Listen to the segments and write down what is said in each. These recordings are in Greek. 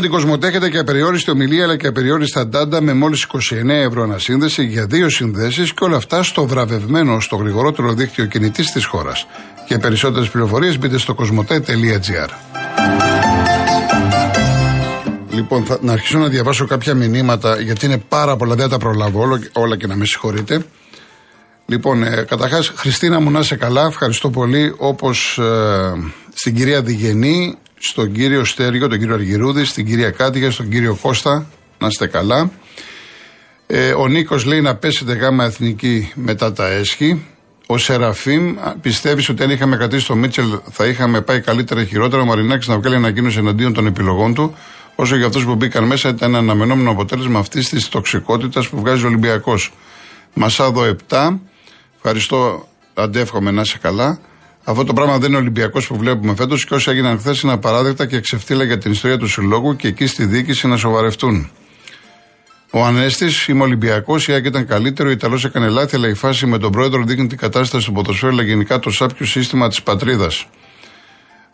Με την Κοσμοτέ έχετε και απεριόριστη ομιλία αλλά και απεριόριστα ντάντα με μόλις 29 ευρώ ανασύνδεση για δύο συνδέσεις και όλα αυτά στο βραβευμένο στο γρηγορότερο δίκτυο κινητής της χώρας. Για περισσότερες πληροφορίες μπείτε στο κοσμοτέ.gr. Λοιπόν, θα, να αρχίσω να διαβάσω κάποια μηνύματα γιατί είναι πάρα πολλά, δεν τα προλάβω όλα, όλα και να με συγχωρείτε. Λοιπόν, ε, καταρχάς, Χριστίνα μου να είσαι καλά, ευχαριστώ πολύ. Όπως ε, στην κυρία Διγενή, στον κύριο Στέργιο, τον κύριο Αργυρούδη, στην κυρία Κάτια, στον κύριο Κώστα. Να είστε καλά. Ε, ο Νίκος λέει να πέσετε γάμα εθνική μετά τα έσχη. Ο Σεραφείμ πιστεύεις ότι αν είχαμε κρατήσει το Μίτσελ θα είχαμε πάει καλύτερα ή χειρότερα. Ο Μαρινάκης να βγάλει ανακοίνωση εναντίον των επιλογών του. Όσο για αυτούς που μπήκαν μέσα ήταν ένα αναμενόμενο αποτέλεσμα αυτής της τοξικότητας που βγάζει ο Ολυμπιακός. Μασάδο 7. Ευχαριστώ, αντεύχομαι να είσαι καλά. Αυτό το πράγμα δεν είναι Ολυμπιακός που βλέπουμε φέτος και όσοι έγιναν χθες είναι απαράδεκτα και ξεφτύλα για την ιστορία του συλλόγου και εκεί στη διοίκηση να σοβαρευτούν. Ο Ανέστης, είμαι Ολυμπιακός, η Άκη ήταν καλύτερο, ο Ιταλός έκανε λάθη, αλλά η φάση με τον πρόεδρο δείχνει την κατάσταση του ποδοσφαίρου, αλλά γενικά το σάπιο σύστημα της πατρίδας.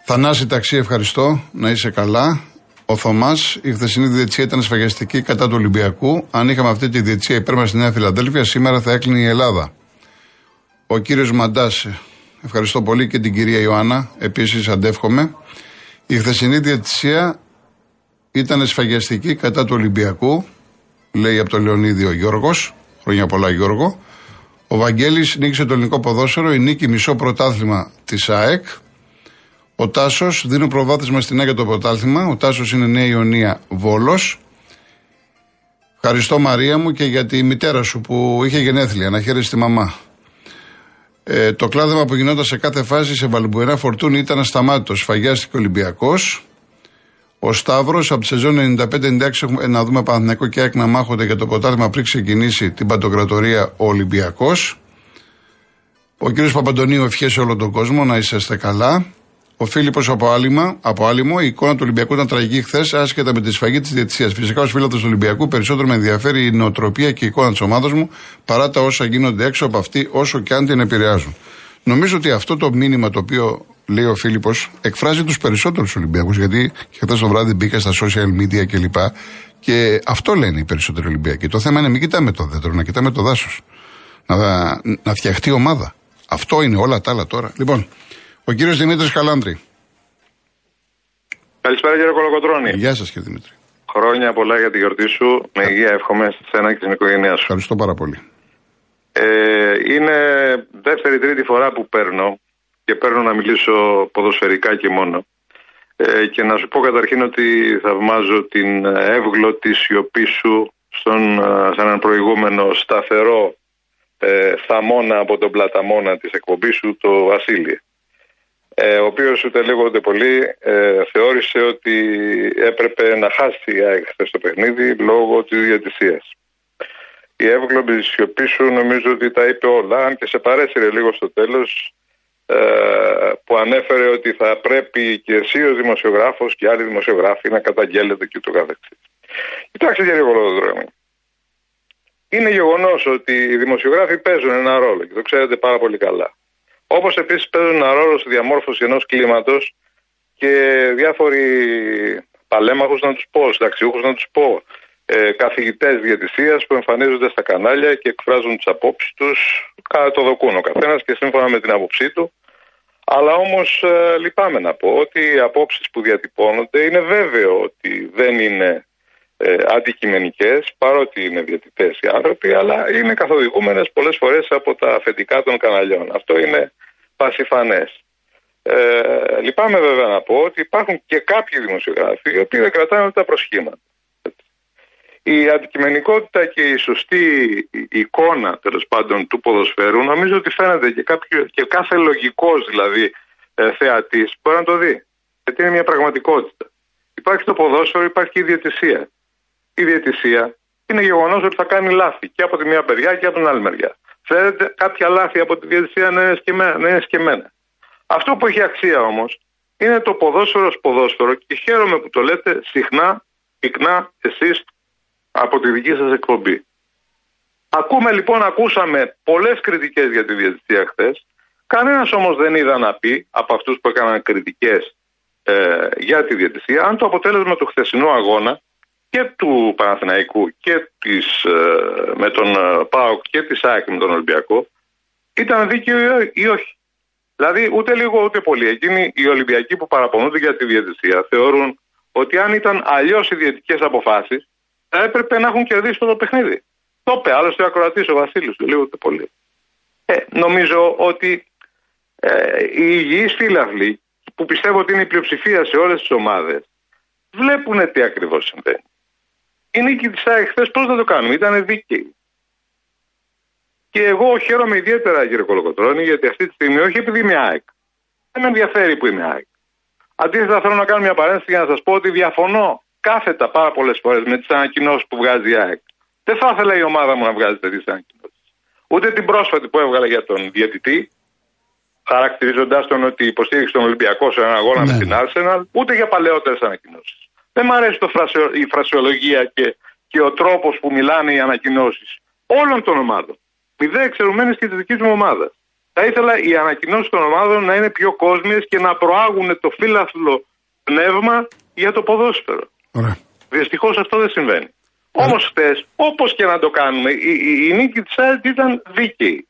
Θανάση Ταξί, ευχαριστώ, να είσαι καλά. Ο Θωμάς, η χθεσινή διετσία ήταν σφαγιαστική κατά του Ολυμπιακού. Αν είχαμε αυτή τη διετσία υπέρ μας στη Νέα Φιλαδέλφια, σήμερα θα έκλεινε η Ελλάδα. Ο κύριος Μαντάς, Ευχαριστώ πολύ και την κυρία Ιωάννα. Επίσης, αντεύχομαι. Η χθεσινή διατησία ήταν σφαγιαστική κατά του Ολυμπιακού, λέει από τον Λεωνίδιο Γιώργος. Χρόνια πολλά, Γιώργο. Ο Βαγγέλης νίκησε το ελληνικό ποδόσφαιρο, η νίκη μισό πρωτάθλημα της ΑΕΚ. Ο Τάσος δίνει προβάδισμα στην ΑΕΚ για το πρωτάθλημα. Ο Τάσος είναι Νέα Ιωνία Βόλος. Ευχαριστώ Μαρία μου και για τη μητέρα σου που είχε γενέθλια. Να χαίρεσαι τη μαμά. Ε, το κλάδεμα που γινόταν σε κάθε φάση σε Βαλμπουερά Φορτούνη ήταν ασταμάτητος. Σφαγιάστηκε ο Ολυμπιακός. Ο Σταύρος από τη σεζόν 95-96 έχουμε να δούμε Παναθηναϊκό και ΑΕΚ να μάχονται για το ποτάσμα πριν ξεκινήσει την παντοκρατορία ο Ολυμπιακός. Ο κ. Παπαντονίου ευχές σε όλο τον κόσμο να είσαστε καλά. Ο Φίλιππος από, Άλυμα, από Άλυμο, η εικόνα του Ολυμπιακού ήταν τραγική χθες, άσχετα με τη σφαγή της διαιτησίας. Φυσικά, ως φίλο του Ολυμπιακού, περισσότερο με ενδιαφέρει η νοοτροπία και η εικόνα της ομάδας μου παρά τα όσα γίνονται έξω από αυτή, όσο και αν την επηρεάζουν. Νομίζω ότι αυτό το μήνυμα το οποίο λέει ο Φίλιππος εκφράζει τους περισσότερους Ολυμπιακούς, γιατί και χθες το βράδυ μπήκα στα social media κλπ. Και, και αυτό λένε οι περισσότεροι Ολυμπιακοί. Το θέμα είναι μην κοιτάμε το δέντρο, να κοιτάμε το δάσος. Να, να φτιαχτεί ομάδα. Αυτό είναι όλα τα άλλα τώρα. Λοιπόν, ο κύριος Δημήτρης Καλάντρη. Καλησπέρα κύριε Κολοκοτρόνη. Γεια σας κύριε Δημήτρη. Χρόνια πολλά για τη γιορτή σου. Με υγεία εύχομαι σε ένα και την οικογένειά σου. Ευχαριστώ πάρα πολύ. Ε, είναι δεύτερη-τρίτη φορά που παίρνω και παίρνω να μιλήσω ποδοσφαιρικά και μόνο. Ε, και να σου πω καταρχήν ότι θαυμάζω την εύγλωτη σιωπή σου στον, σε έναν προηγούμενο σταθερό ε, θαμώνα από τον πλαταμόνα της εκπομπής σου, το Βασίλη ε, ο οποίος ούτε λίγο ούτε πολύ ε, θεώρησε ότι έπρεπε να χάσει η ΑΕΚ στο παιχνίδι λόγω της διατησίας. Η εύγλωμπη σιωπή σου νομίζω ότι τα είπε όλα, αν και σε παρέσυρε λίγο στο τέλος ε, που ανέφερε ότι θα πρέπει και εσύ ο δημοσιογράφος και άλλοι δημοσιογράφοι να καταγγέλλετε και το καθεξής. Κοιτάξτε κύριε Κολοδρόμη, είναι γεγονός ότι οι δημοσιογράφοι παίζουν ένα ρόλο και το ξέρετε πάρα πολύ καλά. Όπως επίσης παίζουν ένα ρόλο στη διαμόρφωση ενός κλίματος και διάφοροι παλέμαχους να τους πω, συνταξιούχους να τους πω, ε, καθηγητές διαιτησίας που εμφανίζονται στα κανάλια και εκφράζουν τις απόψεις τους, κατά το δοκούν ο καθένας και σύμφωνα με την άποψή του. Αλλά όμως ε, λυπάμαι να πω ότι οι απόψεις που διατυπώνονται είναι βέβαιο ότι δεν είναι ε, αντικειμενικές, παρότι είναι διαιτητές οι άνθρωποι, αλλά είναι καθοδηγούμενες πολλές φορές από τα αφεντικά των καναλιών. Αυτό είναι πασιφανές. Ε, λυπάμαι βέβαια να πω ότι υπάρχουν και κάποιοι δημοσιογράφοι οι οποίοι δεν κρατάνε τα προσχήματα. Η αντικειμενικότητα και η σωστή εικόνα τέλος πάντων του ποδοσφαίρου νομίζω ότι φαίνεται και, κάποιο, και κάθε λογικός δηλαδή ε, θεατής μπορεί να το δει. Γιατί είναι μια πραγματικότητα υπάρχει το ποδόσφαιρο, υπάρχει και η διαιτησία. Η διαιτησία είναι γεγονός ότι θα κάνει λάθη και από τη μία μεριά και από την άλλη μεριά. Θέλετε κάποια λάθη από τη διαιτησία να είναι σκεμμένα. Να είναι σκεμμένα. Αυτό που έχει αξία όμως είναι το ποδόσφαιρο ποδόσφαιρο και χαίρομαι που το λέτε συχνά, πυκνά εσείς από τη δική σας εκπομπή. Ακούμε λοιπόν, ακούσαμε πολλές κριτικές για τη διαιτησία χθες. Κανένας όμως δεν είδα να πει από αυτούς που έκαναν κριτικές ε, για τη διαιτησία αν το αποτέλεσμα του χθεσινού αγώνα και του Παναθηναϊκού και της, ε, με τον ε, ΠΑΟΚ και της ΑΕΚ με τον Ολυμπιακό ήταν δίκαιο ή όχι. Δηλαδή ούτε λίγο ούτε πολύ. Εκείνοι οι Ολυμπιακοί που παραπονούνται για τη διαιτησία θεωρούν ότι αν ήταν αλλιώς οι διαιτητικέ αποφάσεις θα έπρεπε να έχουν κερδίσει το παιχνίδι. Το είπε άλλωστε ο ακροατής ο Βασίλης, λίγο ούτε πολύ. Ε, νομίζω ότι ε, οι υγιείς φίλαυλοι που πιστεύω ότι είναι η πλειοψηφία σε όλες τις ομάδες βλέπουν τι ακριβώς συμβαίνει. Η νίκη της ΑΕΚ χθες πώς θα το κάνουμε, ήταν δίκαιη. Και εγώ χαίρομαι ιδιαίτερα, κύριε Κολοκοτρόνη, γιατί αυτή τη στιγμή, όχι επειδή είμαι ΑΕΚ. Δεν με ενδιαφέρει που είμαι ΑΕΚ. Αντίθετα, θέλω να κάνω μια παρένθεση για να σας πω ότι διαφωνώ κάθετα πάρα πολλές φορές με τις ανακοινώσεις που βγάζει η ΑΕΚ. Δεν θα ήθελα η ομάδα μου να βγάζει τέτοιες ανακοινώσεις. Ούτε την πρόσφατη που έβγαλε για τον διαιτητή, χαρακτηρίζοντά τον ότι υποστήριξε τον Ολυμπιακό σε έναν αγώνα ναι. με την Arsenal, ούτε για παλαιότερες ανακοινώσεις. Δεν μου αρέσει το φρασιο, η φρασιολογία και, και ο τρόπος που μιλάνε οι ανακοινώσεις όλων των ομάδων. Μηδέ εξαιρουμένες και της δικής μου ομάδας. Θα ήθελα οι ανακοινώσεις των ομάδων να είναι πιο κόσμιες και να προάγουν το φύλαθλο πνεύμα για το ποδόσφαιρο. Δυστυχώς αυτό δεν συμβαίνει. Όμως χθες, όπως και να το κάνουμε, η, η, η νίκη της ΑΕΤ ήταν δίκαιη.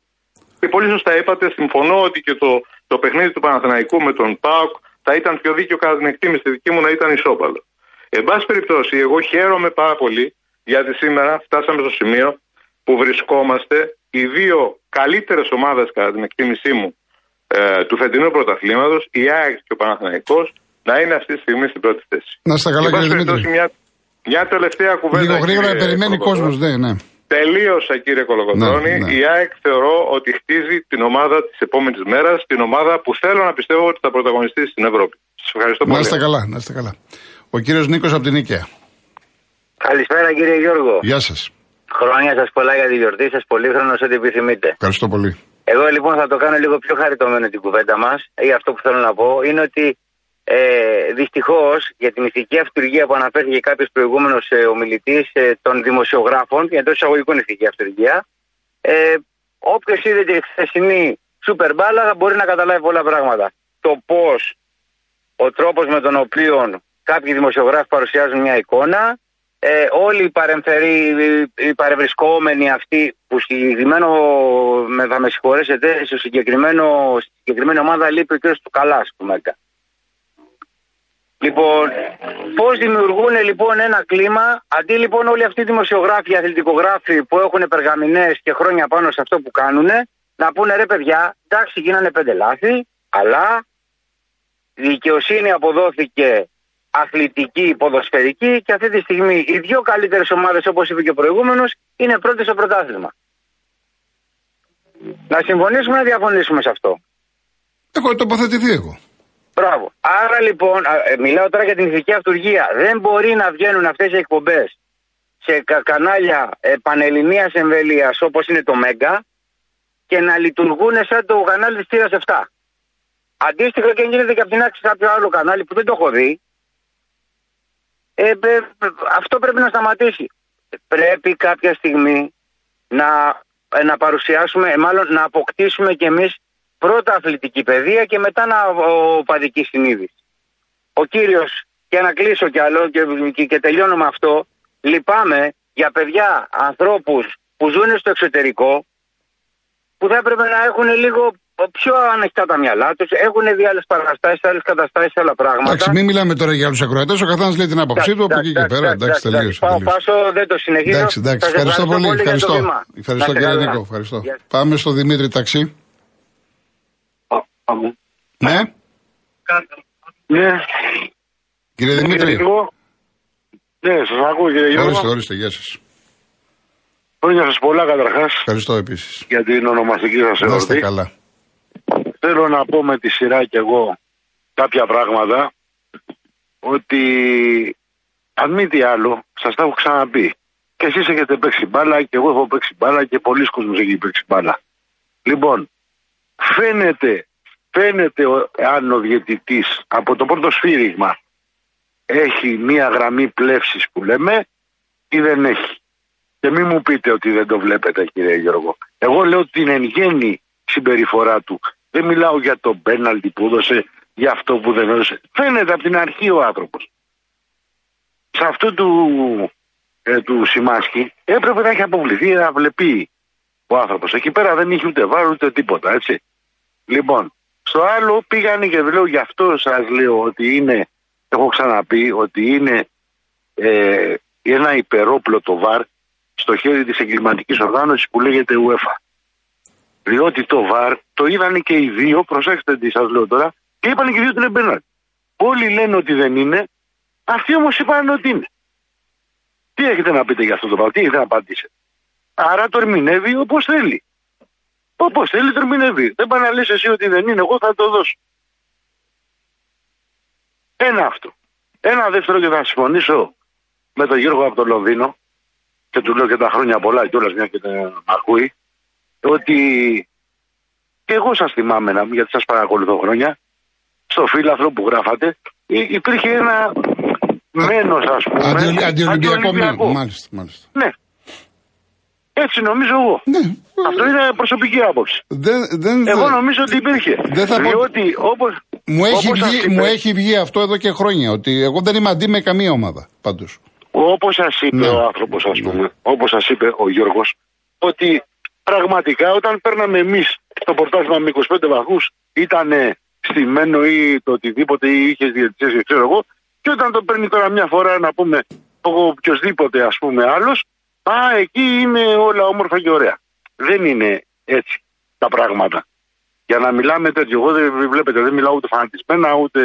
Και πολύ σωστά είπατε, συμφωνώ ότι και το, το παιχνίδι του Παναθηναϊκού με τον ΠΑΟΚ θα ήταν πιο δίκαιο κατά την εκτίμηση δική μου να ήταν ισόπαλο. Εν πάση περιπτώσει, εγώ χαίρομαι πάρα πολύ γιατί σήμερα φτάσαμε στο σημείο που βρισκόμαστε οι δύο καλύτερες ομάδες, κατά την εκτίμησή μου, ε, του φετινού πρωταθλήματος, η ΑΕΚ και ο Παναθηναϊκός, να είναι αυτή τη στιγμή στην πρώτη θέση. Να είστε καλά, κύριε Δημήτρη. Μια, μια τελευταία κουβέντα. Λίγο γρήγορα περιμένει κόσμος, ναι, ναι. Τελείωσα κύριε Κολογοντρόνη. Ναι, ναι. Η ΑΕΚ θεωρώ ότι χτίζει την ομάδα της επόμενης μέρας, την ομάδα που θέλω να πιστεύω ότι θα πρωταγωνιστεί στην Ευρώπη. Σας ευχαριστώ πολύ. Να είστε καλά, να είστε καλά. Ο κύριος Νίκος από την Νίκαια. Καλησπέρα κύριε Γιώργο. Γεια σας. Χρόνια σας πολλά για τη γιορτή σας, πολύχρονος ό,τι επιθυμείτε. Ευχαριστώ πολύ. Εγώ λοιπόν θα το κάνω λίγο πιο χαριτωμένο την κουβέντα μας, ή αυτό που θέλω να πω είναι ότι ε, Δυστυχώς για την ηθική αυτουργία που αναφέρθηκε κάποιος προηγούμενος ε, ομιλητής ε, των δημοσιογράφων, εντός εισαγωγικών ηθική αυτουργία, ε, όποιος είδε τη χθεσινή σούπερ μπάλα θα μπορεί να καταλάβει πολλά πράγματα. Το πώς, ο τρόπος με τον οποίο κάποιοι δημοσιογράφοι παρουσιάζουν μια εικόνα, ε, όλοι οι, παρεμφεροί, οι παρευρισκόμενοι αυτοί που συγκεκριμένο, με, θα με συγχωρέσετε, στο συγκεκριμένο, στη συγκεκριμένη ομάδα λείπει ο κ. του Καλά, ας πούμε. Λοιπόν, πώς δημιουργούν λοιπόν ένα κλίμα, αντί λοιπόν όλοι αυτοί οι δημοσιογράφοι, οι αθλητικογράφοι που έχουν περγαμηνές και χρόνια πάνω σε αυτό που κάνουν, να πούνε ρε παιδιά, εντάξει γίνανε πέντε λάθη, αλλά η δικαιοσύνη αποδόθηκε αθλητική, ποδοσφαιρική και αυτή τη στιγμή οι δύο καλύτερες ομάδες, όπως είπε και ο προηγούμενος, είναι πρώτες στο πρωτάθλημα. Να συμφωνήσουμε να διαφωνήσουμε σε αυτό; Έχω τοποθετηθεί εγώ. Μπράβο. Άρα λοιπόν, ε, μιλάω τώρα για την ηθική αυτουργία. Δεν μπορεί να βγαίνουν αυτές οι εκπομπές σε κανάλια ε, πανελληνίας εμβελίας όπως είναι το Μέγκα και να λειτουργούν σαν το κανάλι της Τύρας 7. Αντίστοιχα και γίνεται και από την άξιση κάποιο άλλο κανάλι που δεν το έχω δει. Ε, αυτό πρέπει να σταματήσει. Πρέπει κάποια στιγμή να, ε, να παρουσιάσουμε, μάλλον να αποκτήσουμε κι εμείς πρώτα αθλητική παιδεία και μετά να οπαδική συνείδηση. Ο κύριος, και να κλείσω κι άλλο και, και, και τελειώνω με αυτό, λυπάμαι για παιδιά, ανθρώπους που ζουν στο εξωτερικό, που θα έπρεπε να έχουν λίγο πιο ανοιχτά τα μυαλά τους, έχουν δει άλλες παραστάσεις, άλλες καταστάσεις, άλλα πράγματα. Εντάξει, μην μιλάμε τώρα για άλλους ακροατές, ο καθένας λέει την άποψή του από εκεί και πέρα. Εντάξει, τελείωσε. Πάω, πάσω, δεν το συνεχίζω. Εντάξει, εντάξει, ευχαριστώ πολύ. Ευχαριστώ, ευχαριστώ κύριε Νίκο. Ευχαριστώ. Πάμε στο Δημήτρη Ταξί. Ναι. Ναι. Κύριε Δημήτρη. Ναι, σας ακούω κύριε Γιώργο. Ορίστε, ορίστε, γεια σας. Χρόνια σας πολλά καταρχάς. Ευχαριστώ επίσης. Για την ονομαστική σας ερωτή. Να είστε καλά. Θέλω να πω με τη σειρά κι εγώ κάποια πράγματα. ότι αν μη τι άλλο, σας τα έχω ξαναπεί. Και εσείς έχετε παίξει μπάλα και εγώ έχω παίξει μπάλα και πολλοί κόσμοι έχει παίξει μπάλα. Λοιπόν, φαίνεται, φαίνεται ο- αν ο διαιτητής από το πρώτο σφύριγμα έχει μία γραμμή πλεύσης που λέμε ή δεν έχει. Και μην μου πείτε ότι δεν το βλέπετε κύριε Γιώργο. Εγώ λέω την εν γέννη συμπεριφορά του. Δεν μιλάω για το πέναλτι που έδωσε, για αυτό που δεν έδωσε. Φαίνεται από την αρχή ο άνθρωπος. Σε αυτό του, ε, του Σιμάσκι έπρεπε να έχει αποβληθεί να βλέπει ο άνθρωπος. Εκεί πέρα δεν είχε ούτε βάρος ούτε τίποτα έτσι. Λοιπόν, στο άλλο πήγανε και λέω γι' αυτό σας λέω ότι είναι, έχω ξαναπεί ότι είναι ε, ένα υπερόπλο το ΒΑΡ στο χέρι της εγκληματικής οργάνωσης που λέγεται UEFA. Διότι το ΒΑΡ το είδανε και οι δύο, προσέξτε τι σας λέω τώρα, και είπαν και οι δύο ότι είναι πέναλτι. Όλοι λένε ότι δεν είναι, αυτοί όμως είπαν ότι είναι. Τι έχετε να πείτε για αυτό το πράγμα, τι έχετε να απαντήσετε. Άρα το ερμηνεύει όπως θέλει. Όπως θέλει το ερμηνεύει. Δεν πάει να λες εσύ ότι δεν είναι, εγώ θα το δώσω. Ένα αυτό. Ένα δεύτερο και θα συμφωνήσω με τον Γιώργο από το Λονδίνο και του λέω και τα χρόνια πολλά κιόλας μια και τον ακούει ότι και εγώ σας θυμάμαι να γιατί σας παρακολουθώ χρόνια στο φύλαθρο που γράφατε υ- υπήρχε ένα μένος ας πούμε Αντι, αντιολυμπιακό αντιολυμπιακό. μήνυμα. Μάλιστα, μάλιστα. Ναι. Έτσι νομίζω εγώ. Ναι. Αυτό είναι προσωπική άποψη. Δεν, δεν, Εγώ νομίζω ότι υπήρχε. Δεν θα πω- Διότι όπως, μου, έχει όπως σας βγει, είπε- μου έχει βγει αυτό εδώ και χρόνια. Ότι εγώ δεν είμαι αντί με καμία ομάδα. Πάντως. Όπως σας είπε Ναι. ο άνθρωπος ας πούμε, όπως σας είπε ο Γιώργος, ότι πραγματικά όταν παίρναμε εμείς το πρωτάθλημα με 25 βαθμούς ήταν στημένο ή το οτιδήποτε ή είχες διαιτησίες και ξέρω εγώ και όταν το παίρνει τώρα μια φορά να πούμε ο οποιοδήποτε ας πούμε άλλος α εκεί είναι όλα όμορφα και ωραία. Δεν είναι έτσι τα πράγματα. Για να μιλάμε τέτοιο, εγώ δεν βλέπετε, δεν μιλάω ούτε φανατισμένα ούτε.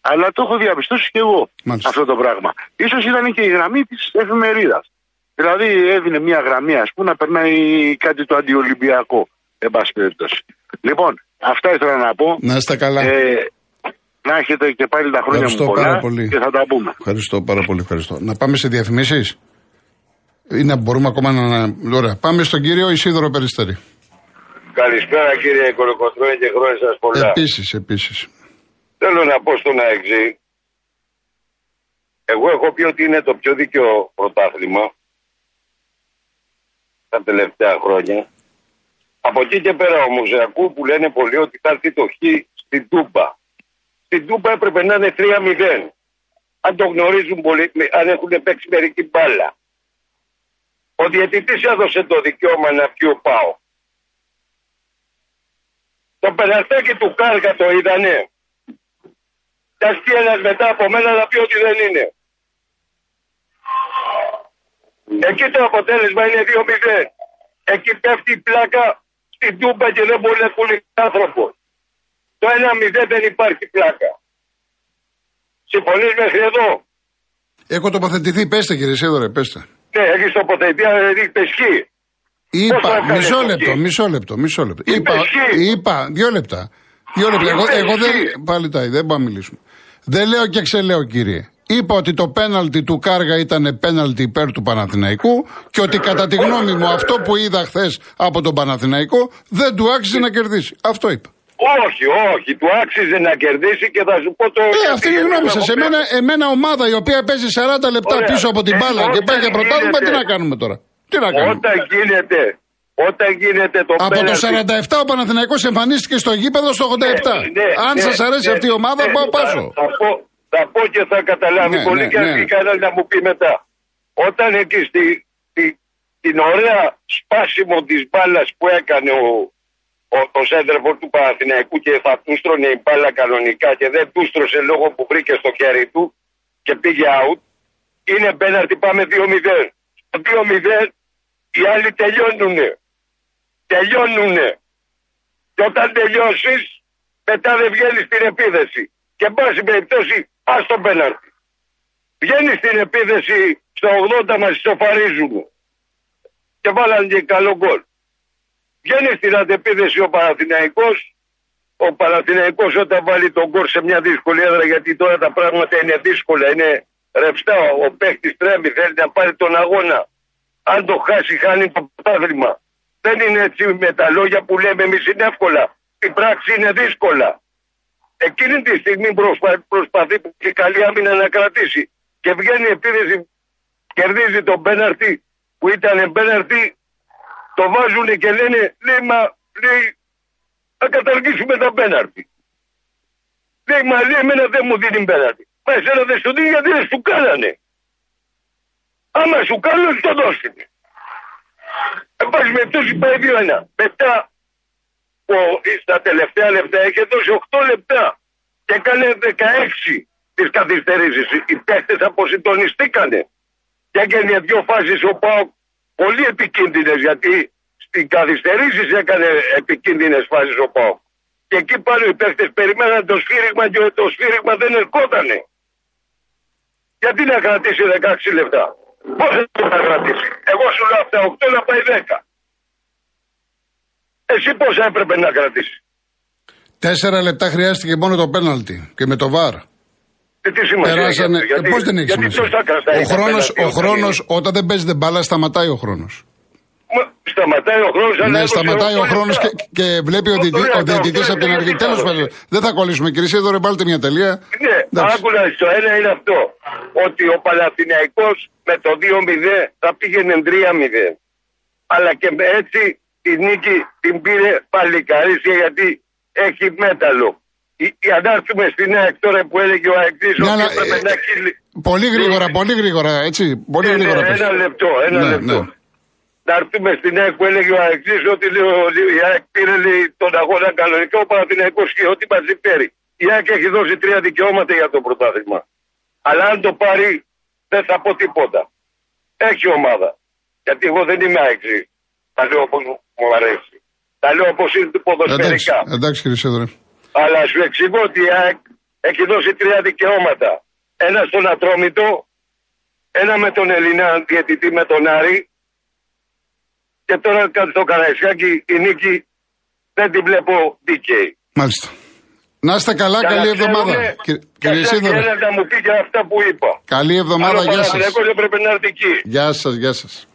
Αλλά το έχω διαπιστώσει και εγώ Μάλιστα. αυτό το πράγμα. Ίσως ήταν και η γραμμή της εφημερίδας. Δηλαδή έδινε μια γραμμή, ας πούμε, να περνάει κάτι το αντιολυμπιακό. Εν πάση περιπτώσει. Λοιπόν, αυτά ήθελα να πω. Να είστε καλά. Ε, να έχετε και πάλι τα χρόνια Ευχαριστώ μου πάρα πολλά πολύ. και θα τα πούμε. Ευχαριστώ πάρα πολύ. Ευχαριστώ. Να πάμε σε διαφημίσεις; Ή να μπορούμε ακόμα να. Ωραία. Πάμε στον κύριο Ισίδωρο Περιστέρη. Καλησπέρα κύριε Κολοκοτρώνη και χρόνια σας πολλά. Επίσης, επίσης. Θέλω να πω στον ΑΕΞΗ, εγώ έχω πει ότι είναι το πιο δίκαιο πρωτάθλημα τα τελευταία χρόνια. Από εκεί και πέρα όμως ακούω που λένε πολλοί ότι θα έρθει το Χ στην Τούμπα. Στην Τούμπα έπρεπε να είναι 3-0. Αν το γνωρίζουν πολλοί, αν έχουν παίξει μερική μπάλα. Ο διαιτητής έδωσε το δικαίωμα να πιει ο ΠΑΟ. Το πεναρτάκι του Κάργα το είδανε. Και ας πει ένας μετά από μένα να πει ότι δεν είναι. Εκεί το αποτέλεσμα είναι 2-0. Εκεί πέφτει η πλάκα στην τούμπα και δεν μπορεί να κουνήσει άνθρωπος. Το 1-0 δεν υπάρχει πλάκα. Συμφωνείς μέχρι εδώ; Έχω τοποθετηθεί. Πέστε, κύριε Ισίδωρε, πέστε. Ναι, έχεις τοποθετεί, δηλαδή πεσχή. Είπα, Πώς θα έκανε μισό το λεπτό, χ; μισό λεπτό, μισό λεπτό. Είπες Είπα, χ. είπα, δύο λεπτά. Δύο λεπτά. Εγώ, Είπες εγώ χ. δεν. Πάλι τα δεν μπορούμε να μιλήσουμε. Δεν λέω και ξελέω, κύριε. Είπα ότι το πέναλτι του Κάργα ήταν πέναλτι υπέρ του Παναθηναϊκού και ότι κατά τη γνώμη μου αυτό που είδα χθες από τον Παναθηναϊκό δεν του άξιζε να κερδίσει. Αυτό είπα. Όχι, όχι, του άξιζε να κερδίσει και θα σου πω το. Ε, αυτή είναι η γνώμη σας. Εμένα, εμένα ομάδα η οποία παίζει 40 λεπτά Ωραία. πίσω από την Ε, μπάλα και όταν πάει για πρωτάθλημα, τι γίνεται- να κάνουμε τώρα; Τι να κάνουμε; Όταν γίνεται, όταν γίνεται το Από το πέναλτι- 47 ο Παναθηναϊκός εμφανίστηκε στο γήπεδο στο 87. Ναι, Αν ναι, σας αρέσει ναι, αυτή η ομάδα, ναι, πάω θα- πάσο. Θα, πω, θα πω και θα καταλάβει Ναι, πολύ ναι, και αν ναι. πει κανένα να μου πει μετά. Όταν εκεί στη, στη- την ωραία σπάσιμο της μπάλας που έκανε ο, ο, ο σέντρεφορ του Παναθηναϊκού και θα του στρώνε η μπάλα κανονικά και δεν του στρώσε λόγω που βρήκε στο χέρι του και πήγε out, είναι πέναρτη πάμε 2-0. Στο 2-0 οι άλλοι τελειώνουνε. Τελειώνουνε. Και όταν τελειώσεις, μετά δεν βγαίνεις στην επίδεση. Και εν πάση περιπτώσει, α το πέναρτι. Βγαίνεις στην επίδεση στο 80 μας ισοφαρίζουν. Και βάλανε και καλό γκολ. Βγαίνεις στην αντεπίδεση ο Παναθηναϊκός ο Παναθηναϊκός όταν βάλει τον κόρ σε μια δύσκολη έδρα γιατί τώρα τα πράγματα είναι δύσκολα, είναι ρευστά. Ο παίχτη τρέμει, θέλει να πάρει τον αγώνα. Αν το χάσει, χάνει το πρωτάθλημα. Δεν είναι έτσι με τα λόγια που λέμε εμείς είναι εύκολα. Η πράξη είναι δύσκολα. Εκείνη τη στιγμή προσπα... προσπαθεί και καλή άμυνα να κρατήσει. Και βγαίνει επίδεση, κερδίζει τον πέναρτη που ήταν πέναρτη, το βάζουν και λένε, λέει, μα, λέει, θα καταργήσουμε τα πέναρτη. Λέει, μα λέει, εμένα δεν μου δίνει πέναρτη. Μα εσένα δεν σου δίνει γιατί δεν σου κάνανε. Άμα σου κάνουν, το δώστηκε. Εν πάση με τόση πάει δύο ένα. Μετά, ο, στα τελευταία λεπτά έχει δώσει 8 λεπτά και έκανε 16 τις καθυστερήσεις. Οι παίχτες αποσυντονιστήκανε. Και έκανε δύο φάσεις ο Πάοκ πολύ επικίνδυνες γιατί στην καθυστερήσεις έκανε επικίνδυνες φάσεις ο Πάοκ. Και εκεί πάλι οι παίχτες περιμέναν το σφύριγμα και το σφύριγμα δεν ερχότανε. Γιατί να κρατήσει 16 λεπτά; Πώς θα το κρατήσει; Εγώ σου λέω αυτά 8 να πάει 10. Εσύ πόσα έπρεπε να κρατήσεις; Τέσσερα λεπτά χρειάστηκε μόνο το πέναλτι και με το βάρ. Ε, τι σημασία Περάσανε. έχει, γιατί, ε, Πώς δεν έχει γιατί σημασία; τόσο θα κρατάει Ο τα χρόνο, πέναλτι ο όταν χρόνος, είναι. όταν δεν παίζεται μπάλα, σταματάει ο χρόνος. Μα, Σταματάει ο χρόνος. Ναι, σταματάει ο χρόνος και, και βλέπει ο διαιτητή ο διαιτητής από την αρχή. Τέλος πάντων, δεν θα κολλήσουμε. Κύριε Σίδωρε, βάλτε μια τελεία. Ναι, Εντάξει. άκουλα το ένα είναι αυτό. Ότι ο Παναθηναϊκός με το 2-0 θα πήγαινε 3-0. Αλλά και με έτσι τη νίκη την πήρε παλικαρίσια γιατί έχει μέταλλο. Η- η- Αν έρθουμε στην ΑΕΚ τώρα που έλεγε ο Αεκτής Ναι, ότι αλλά, έπρεπε ε, να έχει... Πολύ γρήγορα, πολύ γρήγορα, έτσι. Πολύ Ναι, ναι, γρήγορα. πες. ένα λεπτό, ένα Ναι, λεπτό. ναι. Να έρθουμε στην ΑΕΚ που έλεγε ο Αεκτής ότι λέει, ο- η ΑΕΚ πήρε λέει, τον αγώνα κανονικά, ο Παναθηναϊκός και ό,τι μας συμφέρει. Η ΑΕΚ έχει δώσει τρία δικαιώματα για το πρωτάθλημα. Αλλά αν το πάρει δεν θα πω τίποτα. Έχει ομάδα. Γιατί εγώ δεν είμαι ΑΕΚ. Τα λέω όπως μου αρέσει. Τα λέω όπως είναι Εντάξει, ποδοσφαιρικά. εντάξει κύριε Σίδωρε. Αλλά σου εξηγώ ότι η ΑΕΚ έχει δώσει τρία δικαιώματα. Ένα στον Ατρόμητο, ένα με τον Ελληνά διαιτητή με τον Άρη και τώρα κάτι στο Καραϊσκάκι η νίκη δεν την βλέπω δίκαιη. Μάλιστα. Να είστε καλά, Για να καλή ξέρουμε, εβδομάδα. και Κύριε- σαν Κύριε Σίδωρε, και να μου πει και αυτά που είπα. καλή εβδομάδα, Αλλά ο γεια σας. Παναθηναϊκός δεν πρέπει να έρθει εκεί. Γεια σας, γεια σας.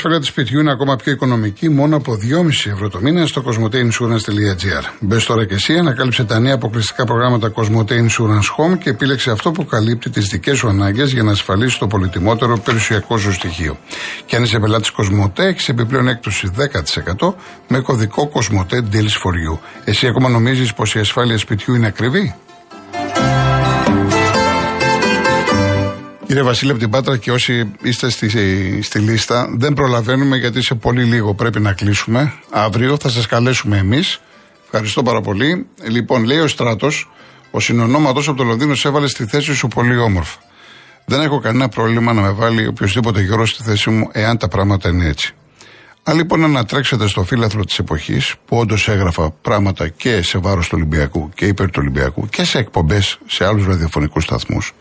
Ασφάλεια του σπιτιού είναι ακόμα πιο οικονομική, μόνο από 2,5 ευρώ το μήνα στο cosmoteinsurance.gr. Μπες τώρα και εσύ, ανακάλυψε τα νέα αποκλειστικά προγράμματα Cosmote Insurance Home και επίλεξε αυτό που καλύπτει τις δικές σου ανάγκες για να ασφαλίσεις το πολυτιμότερο περιουσιακό σου στοιχείο. Και αν είσαι πελάτης Cosmote, έχεις επιπλέον έκπτωση 10% με κωδικό Cosmote Deals for You. Εσύ ακόμα νομίζεις πως η ασφάλεια σπιτιού είναι ακριβή; Κύριε Βασίλη από την Πάτρα και όσοι είστε στη, στη λίστα, δεν προλαβαίνουμε γιατί σε πολύ λίγο πρέπει να κλείσουμε. Αύριο θα σας καλέσουμε εμείς. Ευχαριστώ πάρα πολύ. Λοιπόν, λέει ο Στράτος, ο συνονόματος από το Λονδίνο σε έβαλε στη θέση σου πολύ όμορφα. Δεν έχω κανένα πρόβλημα να με βάλει οποιοδήποτε γερό στη θέση μου, εάν τα πράγματα είναι έτσι. Αν λοιπόν ανατρέξετε στο φύλαθρο της εποχής, που όντως έγραφα πράγματα και σε βάρος του Ολυμπιακού και υπέρ του Ολυμπιακού και σε εκπομπές σε άλλους ραδιοφωνικούς σταθμούς,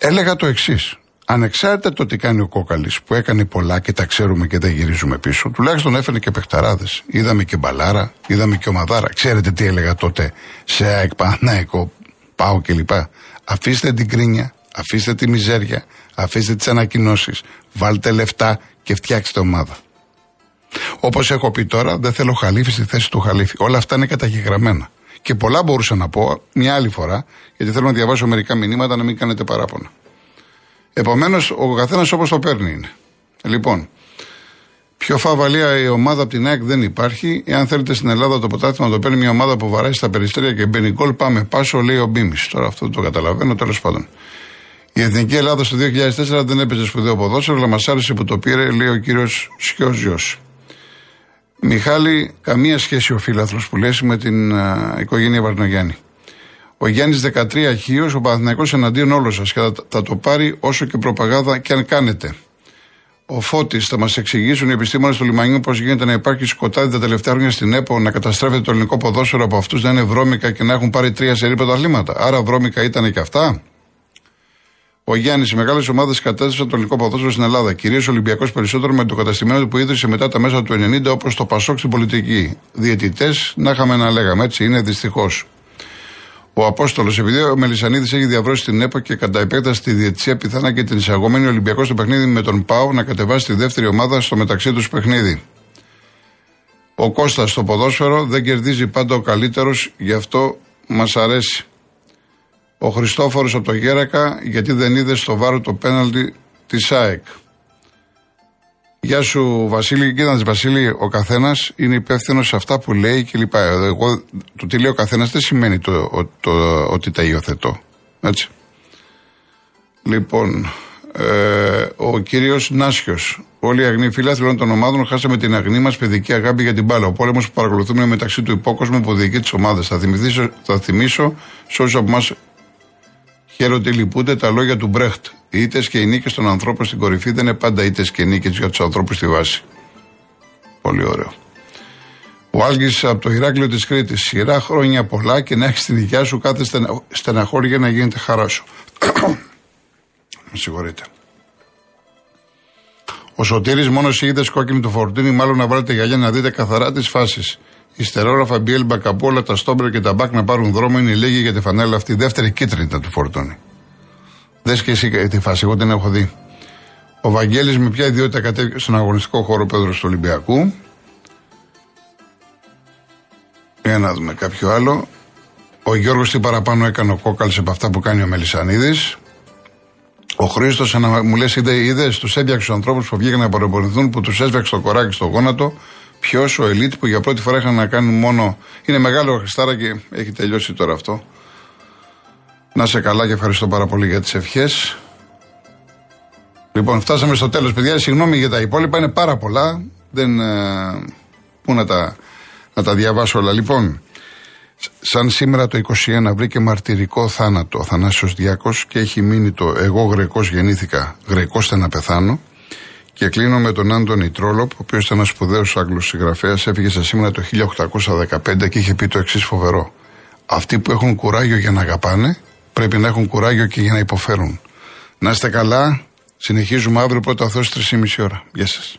έλεγα το εξής. Ανεξάρτητα το τι κάνει ο Κόκαλης, που έκανε πολλά και τα ξέρουμε και δεν γυρίζουμε πίσω, τουλάχιστον έφερε και παιχταράδες. Είδαμε και μπαλάρα, είδαμε και ομαδάρα. Ξέρετε τι έλεγα τότε σε ΑΕΚ, Παναϊκό, Πάω κλπ. Αφήστε την κρίνια, αφήστε τη μιζέρια, αφήστε τις ανακοινώσεις, βάλτε λεφτά και φτιάξτε ομάδα. Όπως έχω πει τώρα, δεν θέλω χαλίφη στη θέση του χαλίφη. Όλα αυτά είναι καταγεγραμμένα. Και πολλά μπορούσα να πω μια άλλη φορά, γιατί θέλω να διαβάσω μερικά μηνύματα να μην κάνετε παράπονα. Επομένως, ο καθένας όπως το παίρνει είναι. Λοιπόν, πιο φαβαλία η ομάδα από την ΑΕΚ δεν υπάρχει. Εάν θέλετε στην Ελλάδα το ποτάθλημα να το παίρνει μια ομάδα που βαράει στα περιστέρια και μπαίνει γκολ, πάμε πάσο, λέει ο Μπίμης. Τώρα αυτό δεν το καταλαβαίνω, τέλος πάντων. Η Εθνική Ελλάδα στο 2004 δεν έπαιζε σπουδαίο ποδόσφαιρο, αλλά μας άρεσε που το πήρε, λέει ο κύριος Σιόζιο. Μιχάλη, καμία σχέση ο φίλαθλος που λες με την α, οικογένεια Βαρνογιάννη. Ο Γιάννης 13 χείος, ο Παναθηναϊκός εναντίον όλων σας και θα, θα το πάρει όσο και προπαγάνδα και αν κάνετε. Ο Φώτης θα μας εξηγήσουν οι επιστήμονες του λιμανιού πώς γίνεται να υπάρχει σκοτάδι τα τελευταία χρόνια στην ΕΠΟ, να καταστρέφεται το ελληνικό ποδόσφαιρο από αυτούς να είναι βρώμικα και να έχουν πάρει τρία σερή πρωταθλήματα. Άρα βρώμικα ήταν και αυτά. Ο Γιάννης, οι μεγάλες ομάδες κατέστησαν το ελληνικό ποδόσφαιρο στην Ελλάδα. Κυρίως ο Ολυμπιακός περισσότερο με το καταστημένο που ίδρυσε μετά τα μέσα του 90 όπως το Πασόκ στην πολιτική. Διαιτητές, να είχαμε να λέγαμε έτσι, είναι δυστυχώς. Ο Απόστολος, επειδή ο Μελισανίδης έχει διαβρώσει την ΕΠΟ και κατά επέκταση τη διετησία πιθανά και την εισαγωμένη Ολυμπιακός στο παιχνίδι με τον Πάο να κατεβάσει τη δεύτερη ομάδα στο μεταξύ τους παιχνίδι. Ο Κώστας στο ποδόσφαιρο δεν κερδίζει πάντα ο καλύτερος, γι' αυτό μας αρέσει. Ο Χριστόφορος από το Γέρακα, γιατί δεν είδε στο βάρο το πέναλτι της ΑΕΚ. Γεια σου Βασίλη, κοίταξε Βασίλη, ο καθένας είναι υπεύθυνος σε αυτά που λέει κλπ. Εγώ το τι λέει ο καθένας δεν σημαίνει το, το, ότι τα υιοθετώ. Έτσι. Λοιπόν, ε, ο κύριος Νάσιος. Όλοι οι αγνοί φίλαθλοι των ομάδων χάσαμε την αγνή μας παιδική αγάπη για την μπάλα. Ο πόλεμος που παρακολουθούμε μεταξύ του υπόκοσμου που διοικεί τις ομάδες. Θα, θα θυμίσω σε όσους από εμάς χαίρονται λυπούνται τα λόγια του Μπρέχτ. Οι ήττε και οι νίκες των ανθρώπων στην κορυφή δεν είναι πάντα ήττε και νίκες για τους ανθρώπους στη βάση. Πολύ ωραίο. Ο Άλγης από το Ηράκλειο της Κρήτης. Σειρά χρόνια πολλά και να έχεις την υγεία σου κάθε στενα... στεναχώρια να γίνεται χαρά σου. Με συγχωρείτε. Ο Σωτήρης μόνο οι είδες κόκκινη του φορτίνη, μάλλον να βάλετε γυαλιά να δείτε καθαρά τις φάσεις. Ιστερόγραφα, μπιέλ, μπακαπόλα, τα στόμπρε και τα μπακ να πάρουν δρόμο είναι λίγοι για τη φανέλα αυτή. Δεύτερη κίτρινη ήταν του φορτώνει. Δες και εσύ τη φάση, εγώ την έχω δει. Ο Βαγγέλης με ποια ιδιότητα κατέβηκε στον αγωνιστικό χώρο Πέδρος του Ολυμπιακού. Για να δούμε κάποιο άλλο. Ο Γιώργος τι παραπάνω έκανε ο κόκαλ από αυτά που κάνει ο Μελισανίδης. Ο Χρήστος μου λες: Είδε, τους έδιαξε τους ανθρώπους που βγήκαν να παραπονηθούν, που τους έσβεξε το κοράκι στο γόνατο. Ποιος ο ελίτ που για πρώτη φορά είχαν να κάνουν μόνο. Είναι μεγάλο Χριστάρα και έχει τελειώσει τώρα αυτό. Να σε καλά και ευχαριστώ πάρα πολύ για τις ευχές. Λοιπόν, φτάσαμε στο τέλος, παιδιά. Συγγνώμη για τα υπόλοιπα, είναι πάρα πολλά. Δεν. Ε, πού να τα, να τα διαβάσω όλα. Λοιπόν, σαν σήμερα το 21 βρήκε μαρτυρικό θάνατο ο Θανάσιος Διάκος και έχει μείνει το «Εγώ Γρεκός γεννήθηκα, Γρεκός να πεθάνω» Και κλείνω με τον Άντωνι Τρόλοπ, ο οποίος ήταν ένας σπουδαίος Άγγλος συγγραφέας, έφυγε σε σήμερα το 1815 και είχε πει το εξής φοβερό. Αυτοί που έχουν κουράγιο για να αγαπάνε, πρέπει να έχουν κουράγιο και για να υποφέρουν. Να είστε καλά. Συνεχίζουμε αύριο πρώτα Θεός 3,5 ώρα. Γεια σας.